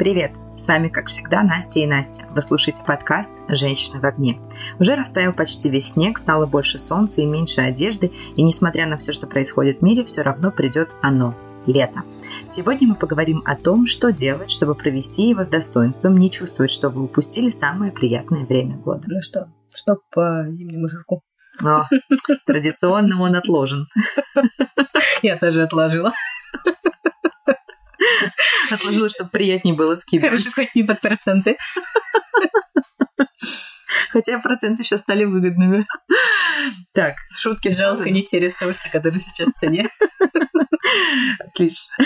Привет! С вами, как всегда, Настя и Настя. Вы слушаете подкаст «Женщины в огне». Уже растаял почти весь снег, стало больше солнца и меньше одежды, и несмотря на все, что происходит в мире, все равно придет оно – лето. Сегодня мы поговорим о том, что делать, чтобы провести его с достоинством, не чувствовать, что вы упустили самое приятное время года. Ну что, что по зимнему жирку? О, традиционно он отложен. Я тоже отложила. Отложила, чтобы приятнее было скидывать. Хорошо, хоть не под проценты. Хотя проценты сейчас стали выгодными. Так, шутки Жалко не те ресурсы, которые сейчас в цене. Отлично.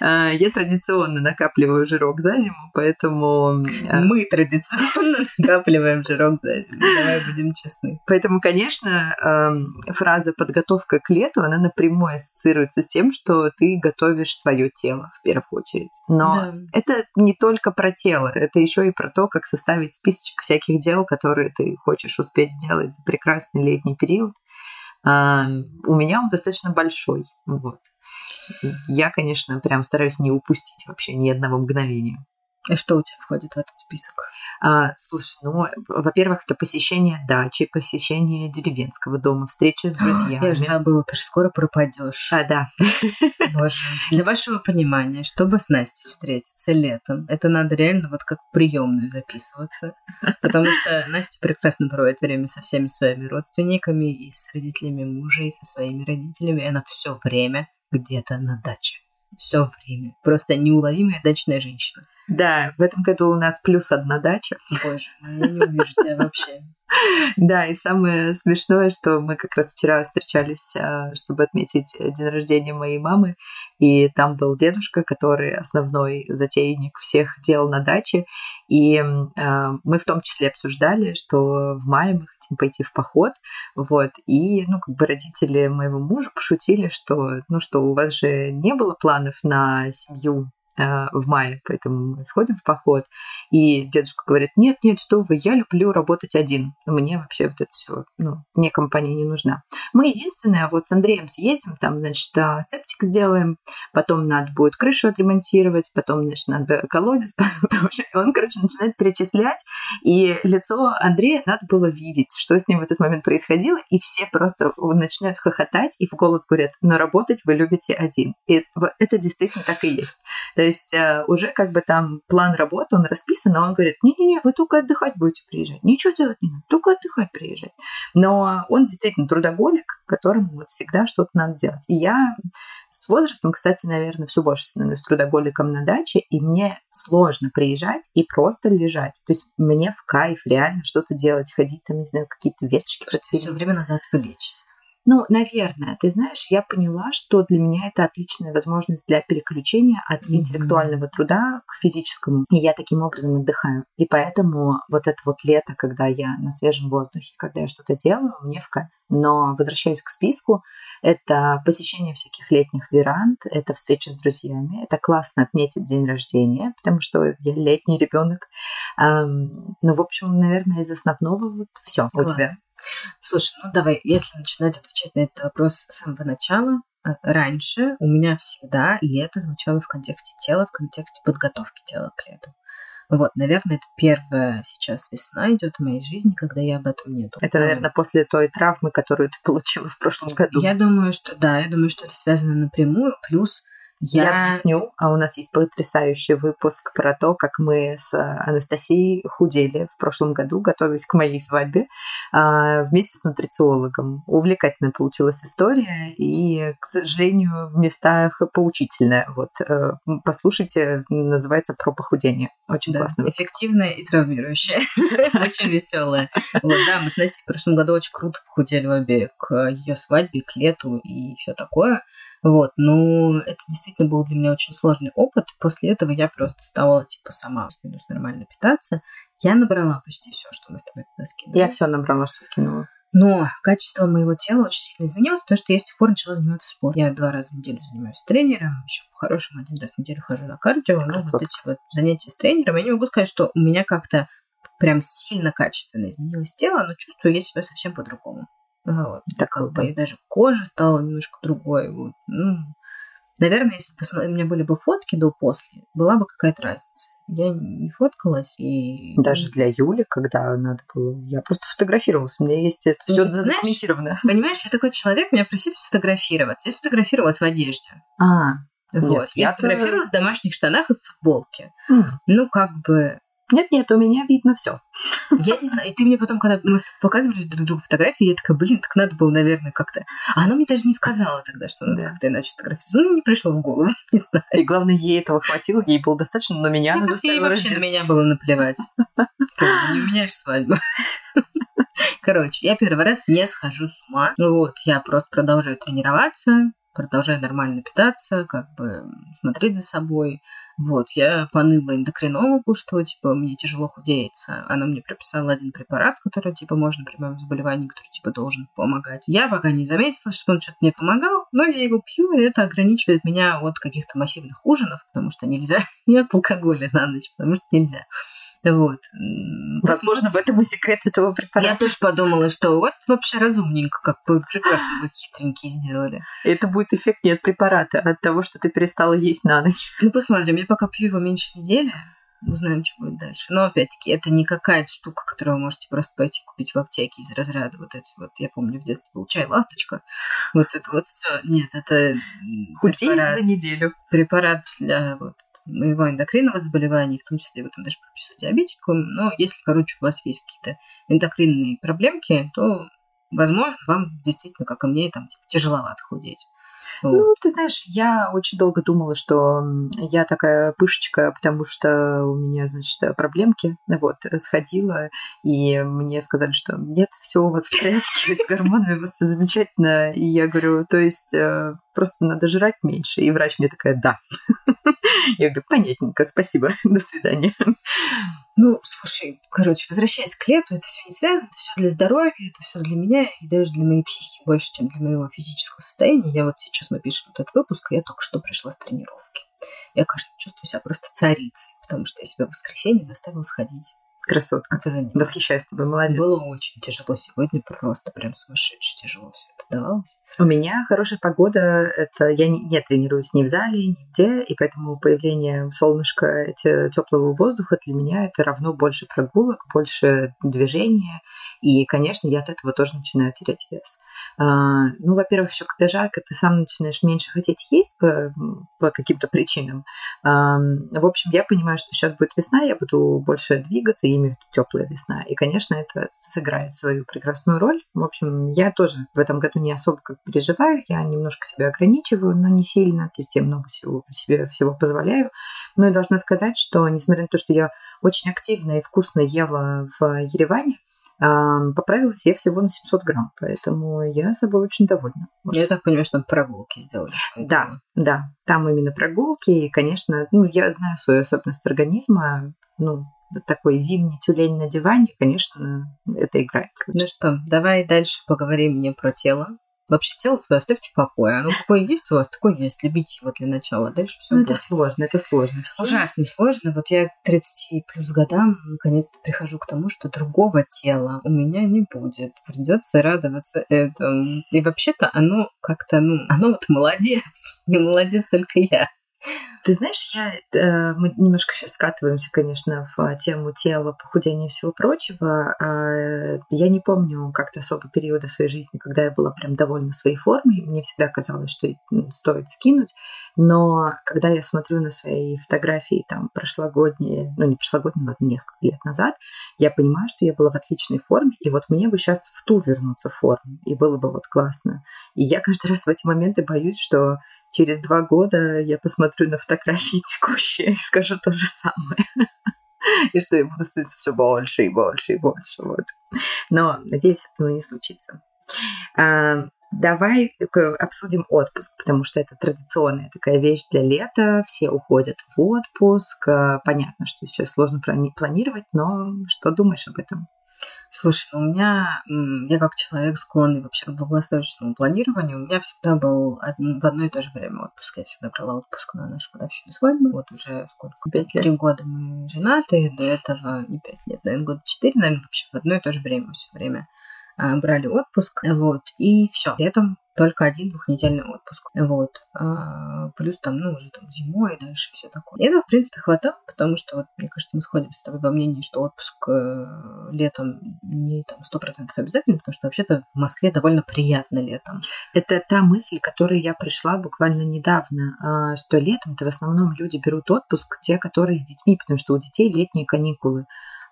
А, я традиционно накапливаю жирок за зиму, поэтому... А, Мы традиционно накапливаем жирок за зиму. Давай будем честны. Поэтому, конечно, фраза «подготовка к лету», она напрямую ассоциируется с тем, что ты готовишь свое тело в первую очередь. Но да. это не только про тело, это еще и про то, как составить списочек всяких дел, которые ты хочешь успеть сделать за прекрасный летний период. У меня он достаточно большой. Вот. Я, конечно, прям стараюсь не упустить вообще ни одного мгновения. Что у тебя входит в этот список? А, слушай, ну, во-первых, это посещение дачи, посещение деревенского дома, встречи с друзьями. Я же забыла, ты же скоро пропадешь. А, да. Боже. Для вашего понимания, чтобы с Настей встретиться летом, это надо реально вот как в приемную записываться. Потому что Настя прекрасно проводит время со всеми своими родственниками, и с родителями мужа, и со своими родителями. И она все время где-то на даче. Все время. Просто неуловимая дачная женщина. Да, в этом году у нас плюс одна дача. Боже я не увижу тебя вообще. Да, и самое смешное, что мы как раз вчера встречались, а, чтобы отметить день рождения моей мамы, и там был дедушка, который основной затейник всех дел на даче, и а, мы в том числе обсуждали, что в мае мы хотим пойти в поход, вот, и, ну, как бы родители моего мужа пошутили, что, ну, что у вас же не было планов на семью в мае, поэтому сходим в поход. И дедушка говорит, нет, нет, что вы, я люблю работать один. Мне вообще вот это все, ну, мне компания не нужна. Мы единственное, вот с Андреем съездим, там, значит, э, септик сделаем, потом надо будет крышу отремонтировать, потом, значит, надо колодец, он, короче, начинает перечислять, и лицо Андрея надо было видеть, что с ним в этот момент происходило, и все просто начинают хохотать и в голос говорят, но работать вы любите один. И это действительно так и есть. То есть э, уже как бы там план работы, он расписан, но он говорит, не-не-не, вы только отдыхать будете приезжать, ничего делать не надо, только отдыхать приезжать. Но он действительно трудоголик, которому вот всегда что-то надо делать. И я с возрастом, кстати, наверное, все больше становлюсь трудоголиком на даче, и мне сложно приезжать и просто лежать. То есть мне в кайф реально что-то делать, ходить там, не знаю, какие-то веточки. Все время надо отвлечься. Ну, наверное, ты знаешь, я поняла, что для меня это отличная возможность для переключения от mm-hmm. интеллектуального труда к физическому. И я таким образом отдыхаю. И поэтому вот это вот лето, когда я на свежем воздухе, когда я что-то делаю, мне в кайф. Но возвращаясь к списку, это посещение всяких летних веранд, это встреча с друзьями, это классно отметить день рождения, потому что я летний ребенок. Ну, в общем, наверное, из основного вот все у тебя. Слушай, ну давай, если начинать отвечать на этот вопрос с самого начала, э, раньше у меня всегда лето звучало в контексте тела, в контексте подготовки тела к лету. Вот, наверное, это первая сейчас весна идет в моей жизни, когда я об этом не думаю. Это, наверное, после той травмы, которую ты получила в прошлом году. Я думаю, что да, я думаю, что это связано напрямую. Плюс я... я объясню. А у нас есть потрясающий выпуск про то, как мы с Анастасией худели в прошлом году, готовясь к моей свадьбе а, вместе с нутрициологом. Увлекательная получилась история и, к сожалению, в местах поучительная. Вот, э, послушайте, называется «Про похудение». Очень да, классно. Эффективная и травмирующая. Очень веселая. Да, мы с Настей в прошлом году очень круто похудели обе к ее свадьбе, к лету и все такое. Вот, но это действительно был для меня очень сложный опыт. После этого я просто стала, типа, сама плюс нормально питаться. Я набрала почти все, что мы с тобой туда скинули. Я все набрала, что скинула. Но качество моего тела очень сильно изменилось, потому что я с тех пор начала заниматься спортом. Я два раза в неделю занимаюсь тренером, еще по-хорошему один раз в неделю хожу на кардио. Но вот эти вот занятия с тренером, я не могу сказать, что у меня как-то прям сильно качественно изменилось тело, но чувствую я себя совсем по-другому. Вот. Так как бы и даже кожа стала немножко другой. Вот. Ну, Наверное, если посмотри, у меня были бы фотки до-после, была бы какая-то разница. Я не фоткалась и... Даже для Юли, когда надо было... Я просто фотографировалась. У меня есть это все знаешь, задокументировано. Понимаешь, я такой человек, меня просили сфотографироваться. Я сфотографировалась в одежде. А, Вот. Нет, я я-то- сфотографировалась в домашних штанах и в футболке. м. Ну, как бы... нет-нет, у меня видно все. Я не знаю. И ты мне потом, когда мы показывали друг другу фотографии, я такая, блин, так надо было, наверное, как-то... А она мне даже не сказала тогда, что надо Да. как-то иначе фотографироваться. Ну, не пришло в голову, не знаю. И главное, ей этого хватило, ей было достаточно, но меня Мне она кажется, ей заставила вообще на меня было наплевать. Как бы не меняешь свадьбу. Короче, я первый раз не схожу с ума. Вот, я просто продолжаю тренироваться, продолжаю нормально питаться, как бы смотреть за собой. Вот, я поныла эндокринологу, что, типа, мне тяжело худеется. Она мне прописала один препарат, который, типа, можно при моем заболевании, который, типа, должен помогать. Я пока не заметила, что он что-то мне помогал, но я его пью, и это ограничивает меня от каких-то массивных ужинов, потому что нельзя, от алкоголя на ночь, потому что нельзя. Вот. Возможно, в этом и секрет этого препарата. Я тоже подумала, что вот вообще разумненько, как бы прекрасно вы хитренькие сделали. Это будет эффект не от препарата, а от того, что ты перестала есть на ночь. Ну, посмотрим. Я пока пью его меньше недели. Узнаем, что будет дальше. Но, опять-таки, это не какая-то штука, которую вы можете просто пойти купить в аптеке из разряда вот эти вот, я помню, в детстве был чай «Ласточка». Вот это вот все. Нет, это Худеет препарат, за неделю. препарат для вот моего эндокринного заболевания, в том числе его там даже прописывают диабетикам. Но если, короче, у вас есть какие-то эндокринные проблемки, то, возможно, вам действительно, как и мне, там, типа, тяжеловато худеть. Вот. Ну, ты знаешь, я очень долго думала, что я такая пышечка, потому что у меня, значит, проблемки. Вот, сходила, и мне сказали, что нет, все у вас в порядке, с гормонами у вас все замечательно. И я говорю, то есть э, просто надо жрать меньше. И врач мне такая, да. Я говорю, понятненько, спасибо, до свидания. Ну, слушай, короче, возвращаясь к лету, это все не связано, это все для здоровья, это все для меня и даже для моей психики больше, чем для моего физического состояния. Я вот сейчас мы пишем этот выпуск, и я только что пришла с тренировки. Я, конечно, чувствую себя просто царицей, потому что я себя в воскресенье заставила сходить. Красотка. Это. Восхищаюсь тобой, молодец. Было очень тяжело сегодня, просто прям сумасшедше тяжело все это давалось. У меня хорошая погода. Это я не, не тренируюсь ни в зале, нигде, и поэтому появление солнышка, теплого воздуха для меня это равно больше прогулок, больше движения. И, конечно, я от этого тоже начинаю терять вес. А, ну, во-первых, еще когда жарко, ты сам начинаешь меньше хотеть есть по, по каким-то причинам. А, в общем, я понимаю, что сейчас будет весна, я буду больше двигаться, и имею в виду теплая весна. И, конечно, это сыграет свою прекрасную роль. В общем, я тоже в этом году не особо как переживаю, я немножко себя ограничиваю, но не сильно, то есть я много всего себе всего позволяю. Но я должна сказать, что несмотря на то, что я очень активно и вкусно ела в Ереване, поправилась я всего на 700 грамм, поэтому я собой очень довольна. Вот. Я так понимаю, что там прогулки сделали Да, дело. да, там именно прогулки, и, конечно, ну, я знаю свою особенность организма, ну, такой зимний тюлень на диване, конечно, это играет. Ну что, давай дальше поговорим мне про тело. Вообще тело свое оставьте в покое. Оно какое есть у вас, такое есть. Любите его для начала. Дальше все Ну, это сложно, это сложно. Все Ужасно сложно. Вот я к 30 плюс годам наконец-то прихожу к тому, что другого тела у меня не будет. Придется радоваться этому. И вообще-то оно как-то, ну, оно вот молодец. Не молодец только я. Ты знаешь, я, э, мы немножко сейчас скатываемся, конечно, в тему тела, похудения и всего прочего. Э, я не помню как-то особо периода своей жизни, когда я была прям довольна своей формой. Мне всегда казалось, что стоит скинуть. Но когда я смотрю на свои фотографии там прошлогодние, ну не прошлогодние, ладно, несколько лет назад, я понимаю, что я была в отличной форме, и вот мне бы сейчас в ту вернуться в форму, и было бы вот классно. И я каждый раз в эти моменты боюсь, что через два года я посмотрю на фотографии текущие и скажу то же самое. И что я буду становиться все больше и больше и больше. Вот. Но, надеюсь, этого не случится. А, Давай обсудим отпуск, потому что это традиционная такая вещь для лета. Все уходят в отпуск. А, Понятно, что сейчас сложно плани- планировать, но что думаешь об этом? Слушай, ну у меня, я как человек склонный вообще к долгосрочному планированию, у меня всегда был в одно и то же время отпуск. Я всегда брала отпуск на нашу годовщину свадьбы. Вот уже сколько? Пять лет. Три года мы женаты, до этого не пять лет, наверное, года четыре, наверное, вообще в одно и то же время все время брали отпуск, вот, и все. Летом только один двухнедельный отпуск. Вот. А, плюс там, ну, уже там зимой и дальше все такое. И этого, в принципе, хватало, потому что, вот, мне кажется, мы сходим с тобой во мнении, что отпуск э, летом не там сто процентов обязательно, потому что вообще-то в Москве довольно приятно летом. Это та мысль, к которой я пришла буквально недавно, а, что летом-то в основном люди берут отпуск, те, которые с детьми, потому что у детей летние каникулы.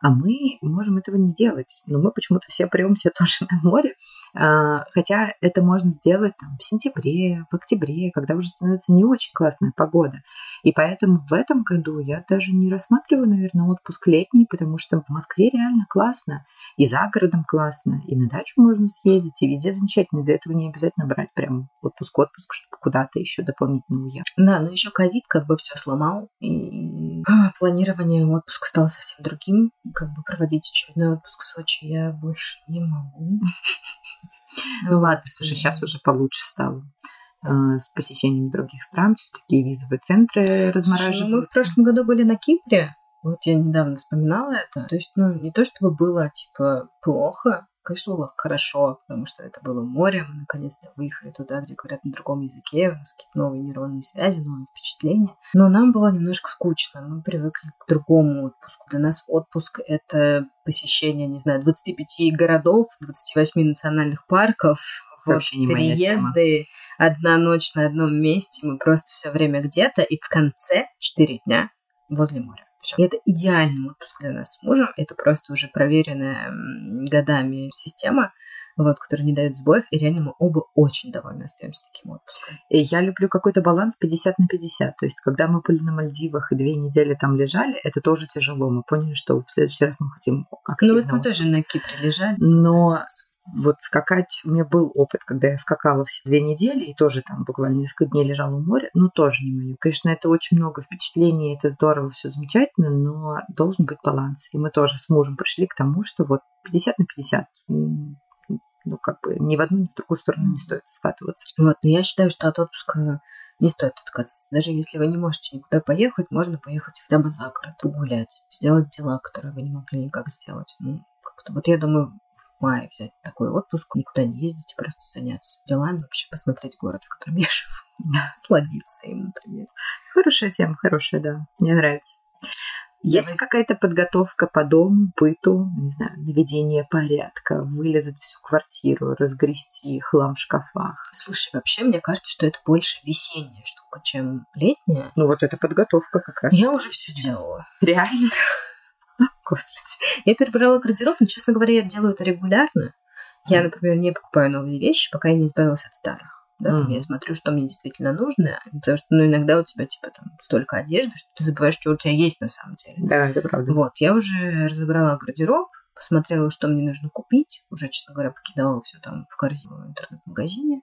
А мы можем этого не делать. Но мы почему-то все премся тоже на море. А, хотя это можно сделать там, в сентябре, в октябре, когда уже становится не очень классная погода. И поэтому в этом году я даже не рассматриваю, наверное, отпуск летний, потому что в Москве реально классно. И за городом классно, и на дачу можно съездить, и везде замечательно. Для этого не обязательно брать прям отпуск-отпуск, чтобы куда-то еще дополнительно уехать. Да, но еще ковид как бы все сломал, и планирование отпуска стало совсем другим. Как бы проводить очередной отпуск в Сочи я больше не могу. Ну ладно, слушай, сейчас уже получше стало а, с посещением других стран, все-таки визовые центры размораживаются. мы в прошлом году были на Кипре, вот я недавно вспоминала это. То есть, ну, не то чтобы было, типа, плохо, конечно, было хорошо, потому что это было море, мы наконец-то выехали туда, где говорят на другом языке, у нас какие-то новые нейронные связи, новые впечатления. Но нам было немножко скучно, мы привыкли к другому отпуску. Для нас отпуск — это посещение, не знаю, 25 городов, 28 национальных парков, вот, переезды, одна ночь на одном месте, мы просто все время где-то, и в конце 4 дня возле моря. Все. И это идеальный отпуск для нас с мужем. Это просто уже проверенная годами система вот, которая не дает сбоев, и реально мы оба очень довольны остаемся таким отпуском. И я люблю какой-то баланс 50 на 50. То есть, когда мы были на Мальдивах и две недели там лежали, это тоже тяжело. Мы поняли, что в следующий раз мы хотим активно. Ну вот мы отпуск. тоже на Кипре лежали. Но вот скакать, у меня был опыт, когда я скакала все две недели и тоже там буквально несколько дней лежала у моря, ну тоже не мое. Конечно, это очень много впечатлений, это здорово, все замечательно, но должен быть баланс. И мы тоже с мужем пришли к тому, что вот 50 на 50, ну как бы ни в одну, ни в другую сторону не стоит скатываться. Вот, но я считаю, что от отпуска не стоит отказываться. Даже если вы не можете никуда поехать, можно поехать хотя бы за город, погулять, сделать дела, которые вы не могли никак сделать. Ну, как-то вот я думаю, в мае взять такой отпуск, никуда не ездить, просто заняться делами, вообще посмотреть город, в котором я живу. Да, сладиться им, например. Хорошая тема, хорошая, да. Мне нравится. Есть ли какая-то подготовка по дому, быту, не знаю, наведение порядка, вылезать всю квартиру, разгрести хлам в шкафах? Слушай, вообще мне кажется, что это больше весенняя штука, чем летняя. Ну вот это подготовка как раз. Я уже все сделала. Реально? Господи. Я перебрала гардероб, но, честно говоря, я делаю это регулярно. Я, например, не покупаю новые вещи, пока я не избавилась от старых. Да, mm-hmm. там я смотрю, что мне действительно нужно, потому что, ну, иногда у тебя, типа, там, столько одежды, что ты забываешь, что у тебя есть на самом деле. Да, это правда. Вот, я уже разобрала гардероб, посмотрела, что мне нужно купить, уже, честно говоря, покидала все там в корзину в интернет-магазине.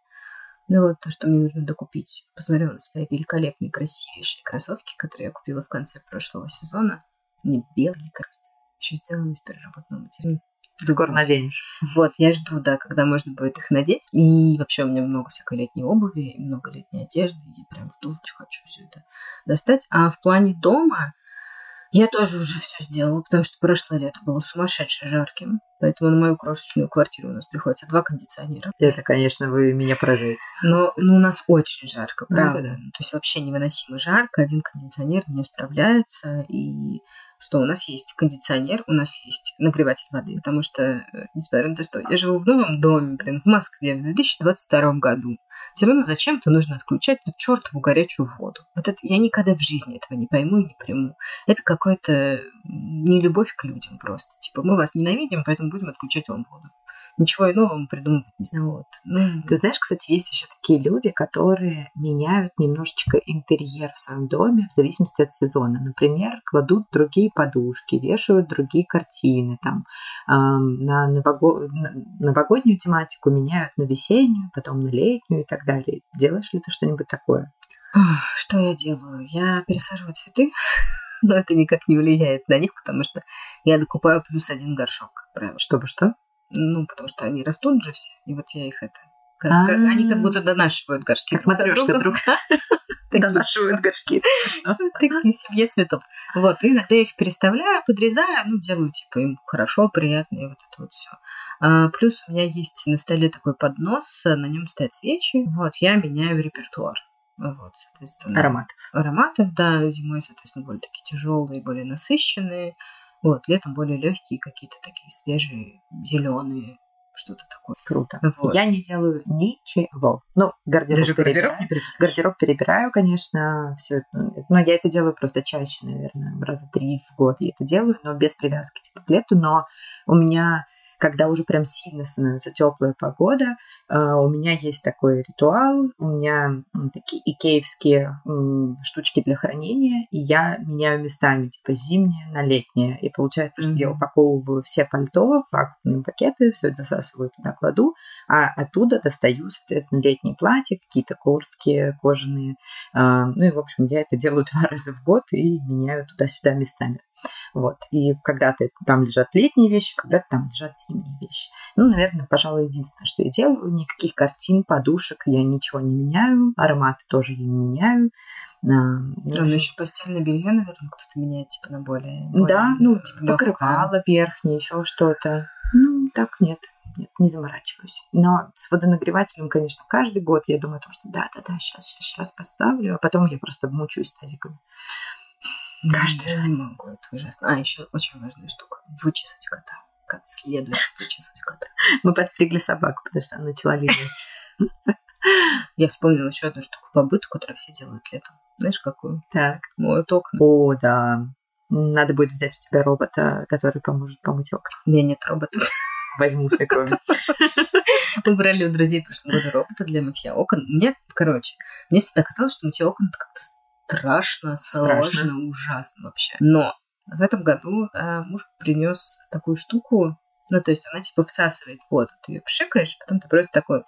Ну вот, то, что мне нужно докупить. Посмотрела на свои великолепные, красивейшие кроссовки, которые я купила в конце прошлого сезона. Не белый просто. Еще сделаны из переработанного материала. Скоро наденешь. Вот, я жду, да, когда можно будет их надеть. И вообще у меня много всякой летней обуви, много летней одежды. Я прям жду, хочу все это достать. А в плане дома я тоже уже все сделала, потому что прошлое лето было сумасшедше жарким. Поэтому на мою крошечную квартиру у нас приходится два кондиционера. Это, конечно, вы меня поражаете. Но ну, у нас очень жарко, правда. Да, да. То есть вообще невыносимо жарко. Один кондиционер не справляется. И что у нас есть кондиционер, у нас есть нагреватель воды. Потому что, э, несмотря на то, что я живу в новом доме, блин, в Москве в 2022 году, все равно зачем-то нужно отключать эту чертову горячую воду. Вот это я никогда в жизни этого не пойму и не приму. Это какое-то нелюбовь к людям просто. Типа, мы вас ненавидим, поэтому будем отключать вам воду ничего иного мы придумывать не знаю. Вот. Ну, Ты знаешь, кстати, есть еще такие люди, которые меняют немножечко интерьер в своем доме в зависимости от сезона. Например, кладут другие подушки, вешают другие картины, там, э, на, нового... новогоднюю тематику меняют на весеннюю, потом на летнюю и так далее. Делаешь ли ты что-нибудь такое? Что я делаю? Я пересаживаю цветы, но это никак не влияет на них, потому что я докупаю плюс один горшок, как правило. Чтобы что? Ну, потому что они растут же все, и вот я их это... Как, как, они как будто донашивают горшки как друг друга. Донашивают горшки. Такие семье цветов. Вот, и иногда я их переставляю, подрезаю, ну, делаю, типа, им хорошо, приятно, и вот это вот все. А, плюс у меня есть на столе такой поднос, на нем стоят свечи. Вот, я меняю репертуар. Вот, соответственно. Ароматов. Ароматов, да. Зимой, соответственно, более такие тяжелые, более насыщенные. Вот, летом более легкие, какие-то такие свежие, зеленые, что-то такое. Круто. Вот. Я не делаю ничего. Ну, гардероб Даже перебираю. гардероб не? Гардероб перебираю, конечно, все это. Но я это делаю просто чаще, наверное, раза три в год я это делаю, но без привязки типа, к лету. Но у меня когда уже прям сильно становится теплая погода, э, у меня есть такой ритуал, у меня такие икеевские штучки для хранения, и я меняю местами, типа зимнее на летнее. И получается, что mm-hmm. я упаковываю все пальто в вакуумные пакеты, все это засасываю туда, кладу, а оттуда достаю, соответственно, летние платья, какие-то куртки кожаные. Э, ну и, в общем, я это делаю два раза в год и меняю туда-сюда местами. Вот. И когда-то там лежат летние вещи, когда-то там лежат зимние вещи. Ну, наверное, пожалуй, единственное, что я делаю. Никаких картин, подушек я ничего не меняю. Ароматы тоже я не меняю. А, ну, еще постельное белье, наверное, кто-то меняет, типа, на более... более да, ну, типа, покрывало верхнее, еще что-то. Ну, так нет. Нет, не заморачиваюсь. Но с водонагревателем, конечно, каждый год я думаю о том, что да-да-да, сейчас, сейчас, сейчас поставлю, а потом я просто мучаюсь тазиками. Каждый раз. Не могу, это ужасно. А, еще очень важная штука. Вычесать кота. Как следует вычесать кота. Мы постригли собаку, потому что она начала лежать. Я вспомнила еще одну штуку по быту, которую все делают летом. Знаешь, какую? Так. Моют окна. О, да. Надо будет взять у тебя робота, который поможет помыть окна. У меня нет робота. Возьму свекрови. Мы брали у друзей в прошлом году робота для мытья окон. Мне, короче, мне всегда казалось, что мытье окон это как-то страшно, сложно, страшно. ужасно вообще. Но в этом году э, муж принес такую штуку, ну, то есть она типа всасывает воду. Ты ее пшикаешь, потом ты просто такой,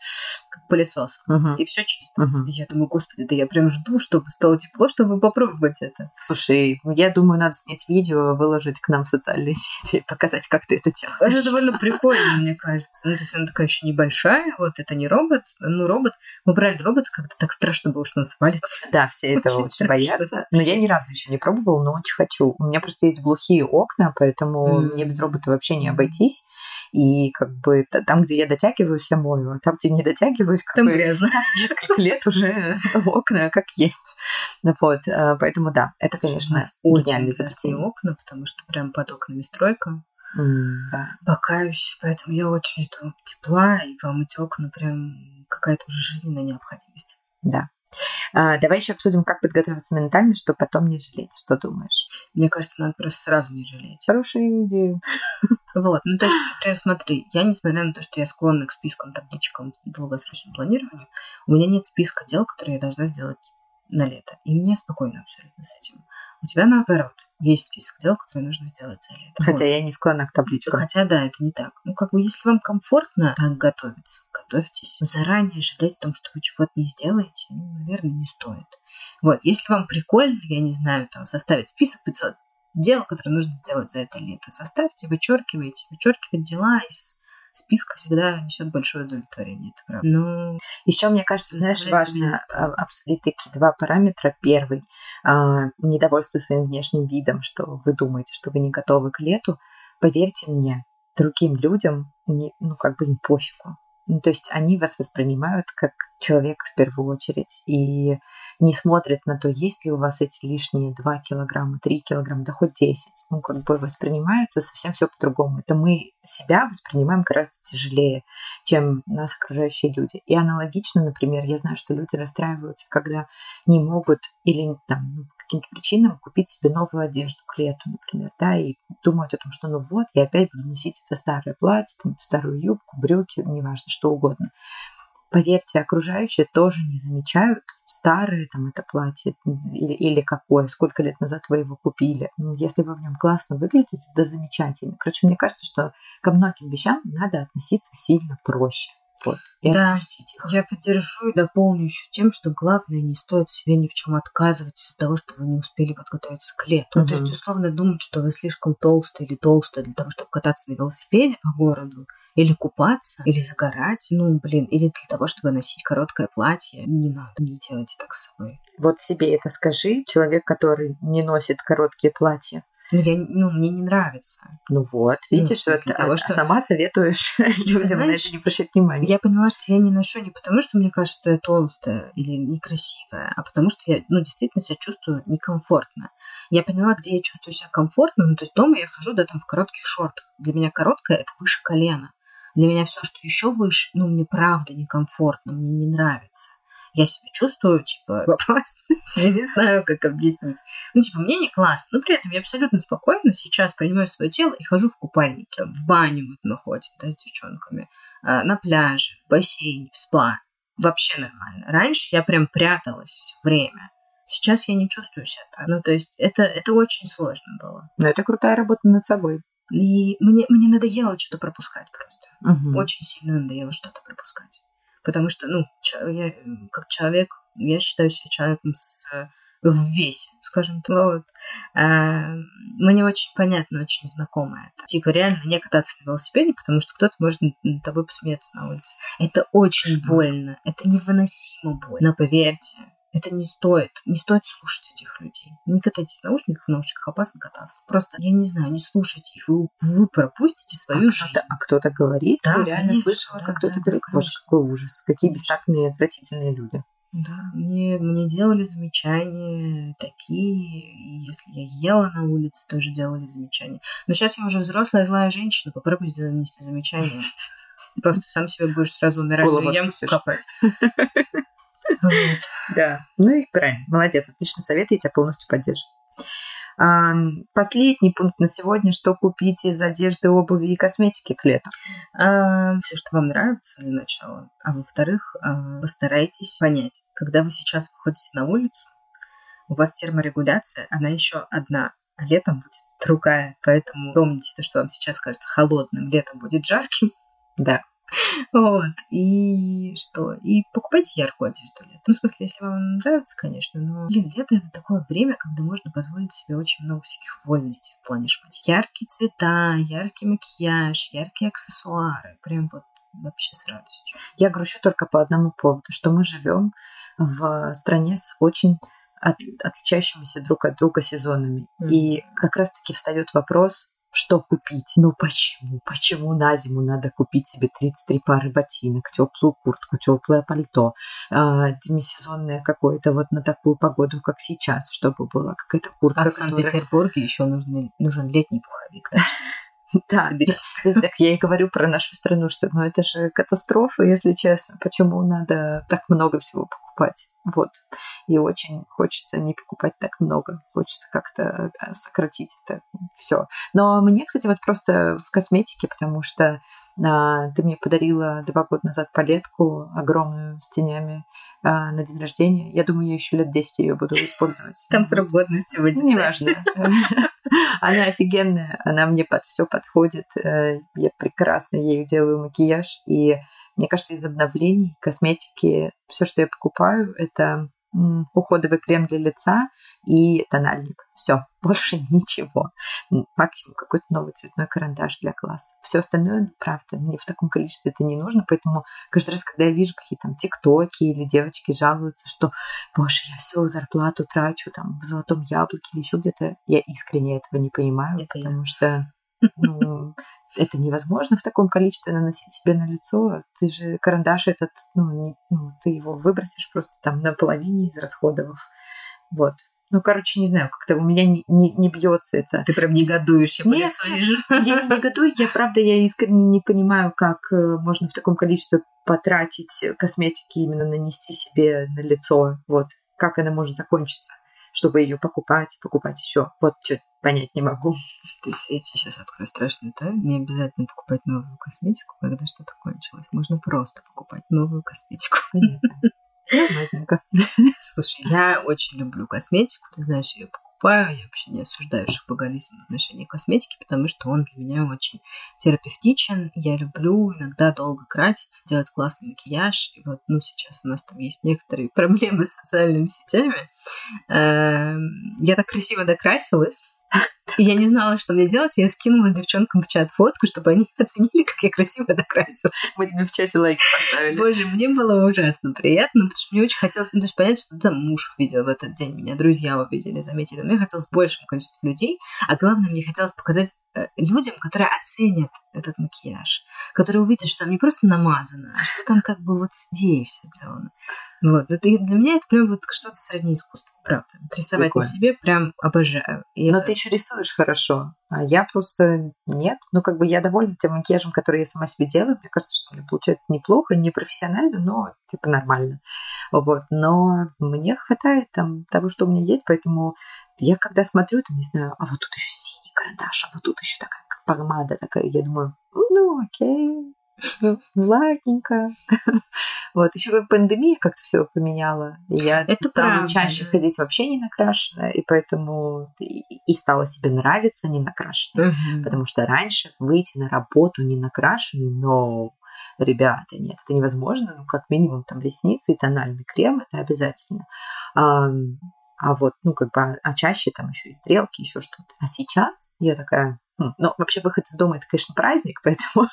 как пылесос. Uh-huh. И все чисто. Uh-huh. И я думаю, господи, да я прям жду, чтобы стало тепло, чтобы попробовать это. Слушай, я думаю, надо снять видео, выложить к нам в социальные сети и показать, как ты это делаешь. Это довольно прикольно, мне кажется. Ну, то есть она такая еще небольшая, вот это не робот, ну, робот. Мы брали робот, как-то так страшно было, что он свалится. Да, все этого очень, боятся. Но я ни разу еще не пробовала, но очень хочу. У меня просто есть глухие окна, поэтому мне без робота вообще не обойтись. И как бы там, где я дотягиваюсь, я мою, а там, где не дотягиваюсь, как там бы, грязно. Несколько лет уже окна как есть. Вот, а, поэтому да, это, конечно, очень грязные окна, потому что прям под окнами стройка. Mm, да. Покаюсь, поэтому я очень жду тепла, и помыть окна прям какая-то уже жизненная необходимость. Да. А, давай еще обсудим, как подготовиться ментально, чтобы потом не жалеть. Что думаешь? Мне кажется, надо просто сразу не жалеть. Хорошая идея. Вот, ну то есть, например, смотри, я, несмотря на то, что я склонна к спискам, табличкам, долгосрочному планированию, у меня нет списка дел, которые я должна сделать на лето. И мне спокойно абсолютно с этим. У тебя наоборот есть список дел, которые нужно сделать за лето. Хотя вот. я не склонна к табличкам. Хотя да, это не так. Ну, как бы, если вам комфортно так готовиться, готовьтесь. Заранее жалеть о том, что вы чего-то не сделаете, ну, наверное, не стоит. Вот, если вам прикольно, я не знаю, там, составить список 500 дел, которые нужно сделать за это лето, составьте, вычеркивайте. Вычеркивать дела из списка всегда несет большое удовлетворение, это правда. Но еще мне кажется, знаешь, важно обсудить такие два параметра. Первый а, недовольство своим внешним видом, что вы думаете, что вы не готовы к лету. Поверьте мне, другим людям не, ну как бы им пофигу. Ну, то есть они вас воспринимают как человека в первую очередь и не смотрят на то, есть ли у вас эти лишние 2 килограмма, 3 килограмма, да хоть 10. Ну, как бы воспринимается совсем все по-другому. Это мы себя воспринимаем гораздо тяжелее, чем нас окружающие люди. И аналогично, например, я знаю, что люди расстраиваются, когда не могут или там, каким-то причинам купить себе новую одежду к лету, например, да, и думают о том, что ну вот, я опять буду носить это старое платье, там, старую юбку, брюки, неважно, что угодно. Поверьте, окружающие тоже не замечают старое там это платье или, или какое, сколько лет назад вы его купили. Ну, если вы в нем классно выглядите, да замечательно. Короче, мне кажется, что ко многим вещам надо относиться сильно проще. Вот, и да, я поддержу и дополню еще тем, что главное, не стоит себе ни в чем отказывать из-за того, что вы не успели подготовиться к лету. Угу. То есть, условно, думать, что вы слишком толстый или толстая для того, чтобы кататься на велосипеде по городу, или купаться, или загорать, ну, блин, или для того, чтобы носить короткое платье. Не надо, не делайте так с собой. Вот себе это скажи, человек, который не носит короткие платья. Ну, я, ну, мне не нравится. Ну вот, Ну, видишь, в смысле это, того, а что- сама советуешь людям Знаешь, на это не обращать внимания. Я поняла, что я не ношу не потому, что мне кажется, что я толстая или некрасивая, а потому что я, ну, действительно себя чувствую некомфортно. Я поняла, где я чувствую себя комфортно. Ну, то есть дома я хожу, да, там в коротких шортах. Для меня короткое – это выше колена. Для меня все, что еще выше, ну, мне правда некомфортно, мне не нравится. Я себя чувствую, типа, в опасности, я не знаю, как объяснить. Ну, типа, мне не классно, но при этом я абсолютно спокойно сейчас принимаю свое тело и хожу в купальнике. Там, в баню вот мы ходим, да, с девчонками, а, на пляже, в бассейне, в спа. Вообще нормально. Раньше я прям пряталась все время. Сейчас я не чувствую себя так. Ну, то есть это, это очень сложно было. Но это крутая работа над собой. И мне, мне надоело что-то пропускать просто. Мгм. Очень сильно надоело что-то пропускать. Потому что, ну, я как человек, я считаю себя человеком с э, в весе, скажем так. Вот. А, Мне очень понятно, очень знакомо это. Типа реально не кататься на велосипеде, потому что кто-то может над тобой посмеяться на улице. Это очень больно. Это невыносимо больно. Но поверьте, это не стоит. Не стоит слушать этих людей. Не катайтесь в наушниках, в наушниках опасно кататься. Просто, я не знаю, не слушайте их. Вы, вы пропустите свою а жизнь. кто-то, а кто-то говорит, Да, я реально конечно, слышала, да, как кто-то да, говорит, да, боже, конечно. какой ужас, какие Конечно. бестактные, отвратительные люди. Да, мне, мне делали замечания такие, если я ела на улице, тоже делали замечания. Но сейчас я уже взрослая злая женщина, попробуй сделай мне все замечания. Просто сам себе будешь сразу умирать, ямку копать. Вот. Да. Ну и правильно, молодец, отлично совет, я тебя полностью поддерживаю. Последний пункт на сегодня, что купить из одежды, обуви и косметики к лету. все, что вам нравится для начала. А во-вторых, а, постарайтесь понять, когда вы сейчас выходите на улицу, у вас терморегуляция, она еще одна, а летом будет другая. Поэтому помните, то, что вам сейчас кажется холодным, летом будет жарким. Да. Вот. И что? И покупайте яркую одежду летом. Ну, в смысле, если вам нравится, конечно, но, блин, лето — это такое время, когда можно позволить себе очень много всяких вольностей в плане шмотки. Яркие цвета, яркий макияж, яркие аксессуары. Прям вот вообще с радостью. Я грущу только по одному поводу, что мы живем в стране с очень от- отличающимися друг от друга сезонами. Мгм. И как раз-таки встает вопрос, что купить? Ну почему? Почему на зиму надо купить себе 33 пары ботинок, теплую куртку, теплое пальто, а, демисезонное какое-то вот на такую погоду, как сейчас, чтобы была какая-то куртка, А в которая- Санкт-Петербурге еще нужен, нужен летний пуховик. Так что Да, соберись. Так я и говорю про нашу страну, что ну это же катастрофа, если честно. Почему надо так много всего покупать? Вот. И очень хочется не покупать так много. Хочется как-то э, сократить это все. Но мне, кстати, вот просто в косметике, потому что а, ты мне подарила два года назад палетку огромную с тенями а, на день рождения. Я думаю, я еще лет 10 ее буду использовать. Там срок годности будет. Ну, Неважно. Она офигенная, она мне под все подходит. э, Я прекрасно ею делаю макияж. И мне кажется, из обновлений, косметики, все, что я покупаю, это уходовый крем для лица и тональник. Все, больше ничего. Максимум какой-то новый цветной карандаш для глаз. Все остальное, ну, правда, мне в таком количестве это не нужно, поэтому каждый раз, когда я вижу какие-то там тиктоки или девочки жалуются, что, боже, я всю зарплату трачу там в золотом яблоке или еще где-то, я искренне этого не понимаю, Это я. потому что ну, это невозможно в таком количестве наносить себе на лицо. Ты же карандаш этот, ну, не- ну, ты его выбросишь просто там на половине из расходов. Вот. Ну, короче, не знаю, как-то у меня не, не, не бьется это. Ты прям негодуешь, я по Нет, лицу вижу. Я не негодую, я правда, я искренне не понимаю, как э, можно в таком количестве потратить косметики, именно нанести себе на лицо. Вот. Как она может закончиться, чтобы ее покупать, покупать еще. Вот что понять не могу. Ты я тебе сейчас открою страшную тайну. Не обязательно покупать новую косметику, когда что-то кончилось. Можно просто покупать новую косметику. Понятно. Слушай, я очень люблю косметику. Ты знаешь, я ее покупаю. Я вообще не осуждаю шопоголизм в отношении косметики, потому что он для меня очень терапевтичен. Я люблю иногда долго краситься, делать классный макияж. И вот, ну, сейчас у нас там есть некоторые проблемы с социальными сетями. Эм, Я так красиво докрасилась, я не знала, что мне делать, я скинула девчонкам в чат фотку, чтобы они оценили, как я красиво накрасилась. Мы тебе в чате лайк поставили. Боже, мне было ужасно приятно, потому что мне очень хотелось, ну, то есть понять, что там муж увидел в этот день, меня друзья увидели, заметили. Мне хотелось большему количеству людей, а главное, мне хотелось показать э, людям, которые оценят этот макияж, которые увидят, что там не просто намазано, а что там как бы вот с идеей все сделано. Вот. Это, для меня это прям вот что-то среднее искусство, правда. Вот рисовать Прикольно. на себе прям обожаю. И Но это... ты еще рисуешь хорошо, а я просто нет. Ну, как бы я довольна тем макияжем, который я сама себе делаю. Мне кажется, что у меня получается неплохо, не профессионально, но типа нормально. Вот. Но мне хватает там того, что у меня есть, поэтому я когда смотрю, там, не знаю, а вот тут еще синий карандаш, а вот тут еще такая помада такая, я думаю, ну, окей, ладненько. Вот, еще пандемия как-то все поменяла. И я Это стала правда, чаще ходить вообще не накрашенная, и поэтому и, стала себе нравиться не накрашенной. Угу. Потому что раньше выйти на работу не накрашенной, но ребята, нет, это невозможно, ну, как минимум, там, ресницы и тональный крем, это обязательно. А, а вот, ну, как бы, а чаще там еще и стрелки, еще что-то. А сейчас я такая, ну, вообще выход из дома это, конечно, праздник, поэтому,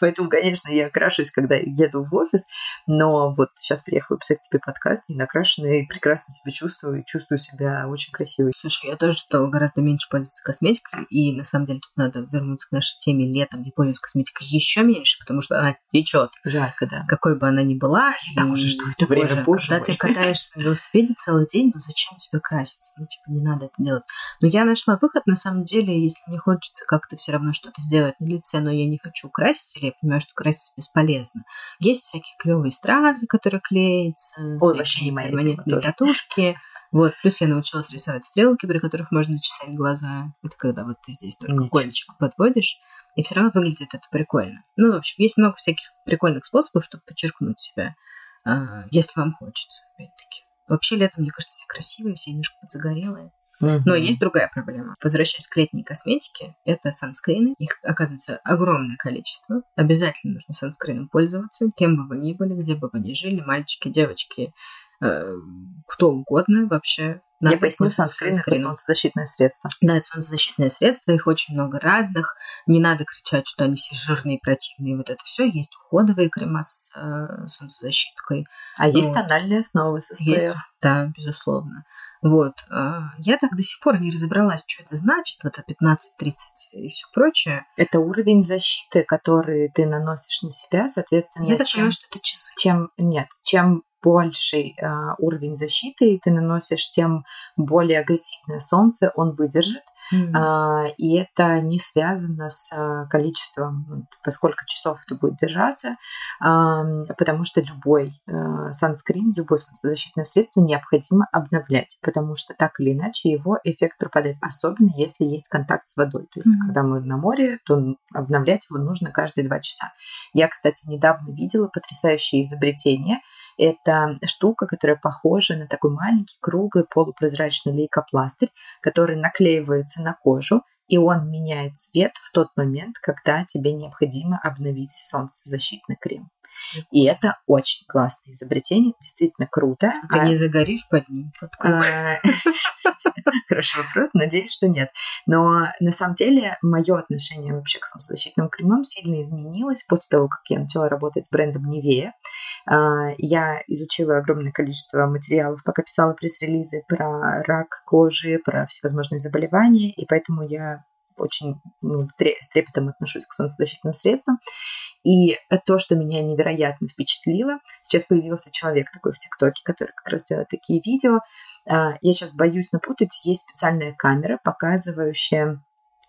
поэтому, конечно, я крашусь, когда еду в офис, но вот сейчас приехала писать тебе подкаст, не накрашенная, и прекрасно себя чувствую, и чувствую себя очень красивой. Слушай, я тоже стала гораздо меньше пользоваться косметикой, и на самом деле тут надо вернуться к нашей теме летом, я пользуюсь косметикой еще меньше, потому что она течет. Жарко, да. Какой бы она ни была. Я так уже что это время боже, Когда ты катаешься на велосипеде целый день, ну зачем тебе краситься? Ну, типа, не надо это делать. Но я нашла выход, на самом деле, если мне хочется как-то все равно что-то сделать на лице, но я не хочу краситься, или я понимаю, что краситься бесполезно. Есть всякие клевые стразы, которые клеятся, Ой, вообще не моя перманентные татушки. Вот, плюс я научилась рисовать стрелки, при которых можно чесать глаза. Это когда вот ты здесь только кончик подводишь, и все равно выглядит это прикольно. Ну, в общем, есть много всяких прикольных способов, чтобы подчеркнуть себя, а, если вам хочется, опять-таки. Вообще летом, мне кажется, все красивые, все немножко подзагорелые. Но есть другая проблема. Возвращаясь к летней косметике, это санскрины. Их, оказывается, огромное количество. Обязательно нужно санскрином пользоваться, кем бы вы ни были, где бы вы ни жили, мальчики, девочки, э, кто угодно вообще. Надо Я поясню, санскрин это солнцезащитное средство. Да, это солнцезащитное средство, их очень много разных. Не надо кричать, что они все жирные, противные. Вот это все. Есть уходовые крема с э, солнцезащиткой. А вот. есть тональные основы со Есть, да, безусловно. Вот. А, я так до сих пор не разобралась, что это значит, вот это 15-30 и все прочее. Это уровень защиты, который ты наносишь на себя, соответственно. Я так понимаю, что это часы. Чем, нет, чем больший э, уровень защиты ты наносишь, тем более агрессивное солнце он выдержит. Mm-hmm. И это не связано с а, количеством, поскольку часов это будет держаться, потому что любой а, санскрин, любое солнцезащитное средство необходимо обновлять, потому что так или иначе его эффект пропадает, особенно если есть контакт с водой. То есть, mm-hmm. когда мы на море, то обновлять его нужно каждые два часа. Я, кстати, недавно видела потрясающее изобретение. Это штука, которая похожа на такой маленький круглый полупрозрачный лейкопластырь, который наклеивается на кожу, и он меняет цвет в тот момент, когда тебе необходимо обновить солнцезащитный крем. И это очень классное изобретение, действительно круто. Ты а... не загоришь под ним? Под круг? А, хороший вопрос, надеюсь, что нет. Но на самом деле мое отношение вообще к солнцезащитным кремам сильно изменилось после того, как я начала работать с брендом Невея. А, я изучила огромное количество материалов, пока писала пресс-релизы про рак кожи, про всевозможные заболевания, и поэтому я очень ну, с трепетом отношусь к солнцезащитным средствам. И то, что меня невероятно впечатлило, сейчас появился человек такой в ТикТоке, который как раз делает такие видео. А, я сейчас боюсь напутать, есть специальная камера, показывающая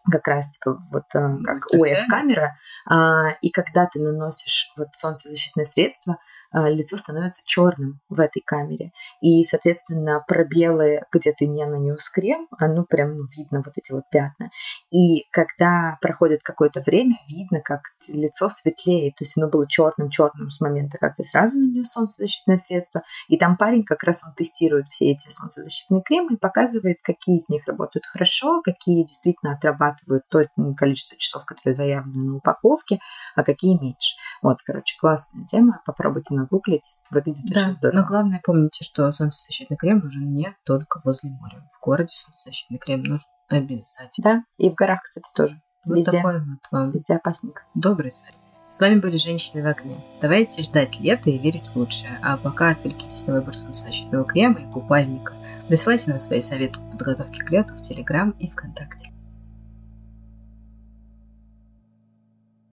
как раз типа вот э, как ОФ-камера, а, и когда ты наносишь вот солнцезащитное средство, лицо становится черным в этой камере. И, соответственно, пробелы, где ты не нанес крем, оно прям ну, видно вот эти вот пятна. И когда проходит какое-то время, видно, как лицо светлеет. То есть оно было черным-черным с момента, как ты сразу нанес солнцезащитное средство. И там парень как раз он тестирует все эти солнцезащитные кремы и показывает, какие из них работают хорошо, какие действительно отрабатывают то количество часов, которое заявлено на упаковке, а какие меньше. Вот, короче, классная тема. Попробуйте нагуглить. Выглядит да, очень здорово. Но главное помните, что солнцезащитный крем нужен не только возле моря. В городе солнцезащитный крем нужен Обязательно. Да, и в горах, кстати, тоже. Вот Везде. такой вот вам Везде опасненько. добрый совет. С вами были «Женщины в огне». Давайте ждать лета и верить в лучшее. А пока отвлекитесь на выбор солнцезащитного крема и купальника. Присылайте нам свои советы по подготовке к лету в Телеграм и ВКонтакте.